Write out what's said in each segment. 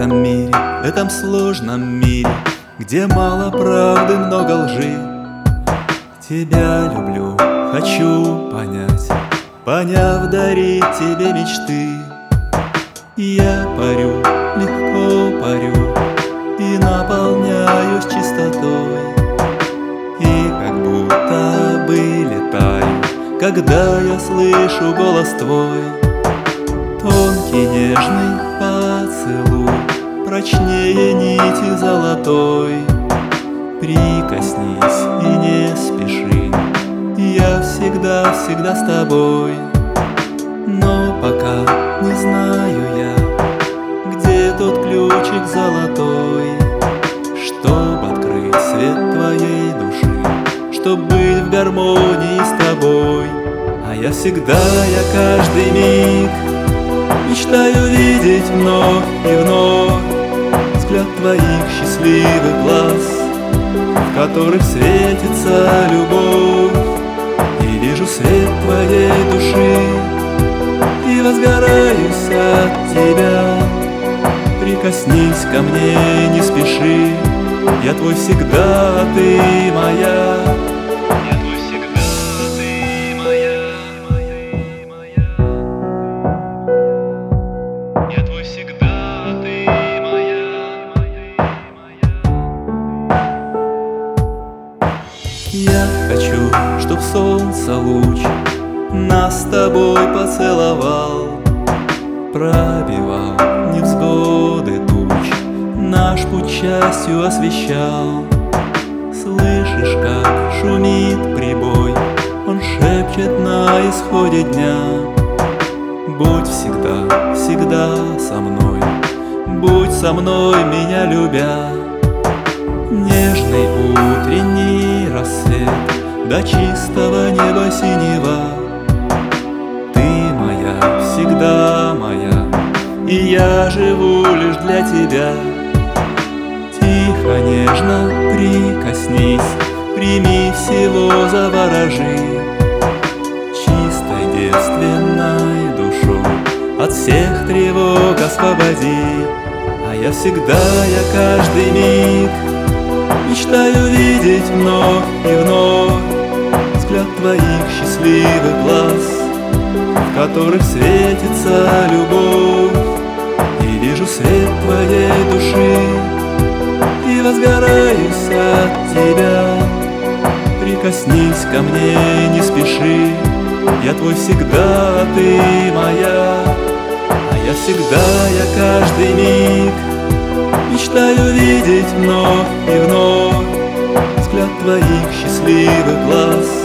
этом мире, этом сложном мире, Где мало правды, много лжи. Тебя люблю, хочу понять, Поняв, дарить тебе мечты. Я парю, легко парю, И наполняюсь чистотой, И как будто бы летаю, Когда я слышу голос твой. Тонкий нежный поцелуй Прочнее нити золотой. Прикоснись и не спеши Я всегда-всегда с тобой. Но пока не знаю я Где тот ключик золотой Чтоб открыть свет твоей души Чтоб быть в гармонии с тобой. А я всегда, я каждый миг Мечтаю видеть вновь и вновь твоих счастливых глаз В которых светится любовь. И вижу свет твоей души И возгораюсь от тебя. Прикоснись ко мне, не спеши Я твой всегда, ты моя хочу, чтоб солнце луч Нас с тобой поцеловал Пробивал невзгоды туч Наш путь счастью освещал. Слышишь, как шумит прибой Он шепчет на исходе дня. Будь всегда, всегда со мной Будь со мной, меня любя Нежный утренний рассвет До чистого неба синего. Ты моя, всегда моя И я живу лишь для тебя. Тихо, нежно прикоснись Прими всего, заворожи. Чистой девственной душой От всех тревог освободи. А я всегда, я каждый миг Мечтаю видеть вновь и вновь Взгляд твоих счастливых глаз В которых светится любовь. И вижу свет твоей души И возгораюсь от тебя. Прикоснись ко мне, не спеши Я твой всегда, ты моя. А я всегда, я каждый миг Мечтаю видеть вновь и вновь Взгляд твоих счастливых глаз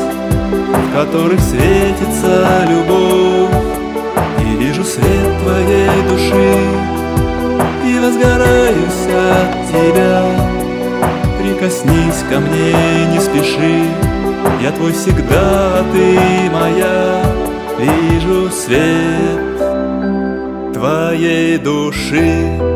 В которых светится любовь. И вижу свет твоей души И возгораюсь от тебя. Прикоснись ко мне, не спеши Я твой всегда, а ты моя. Вижу свет твоей души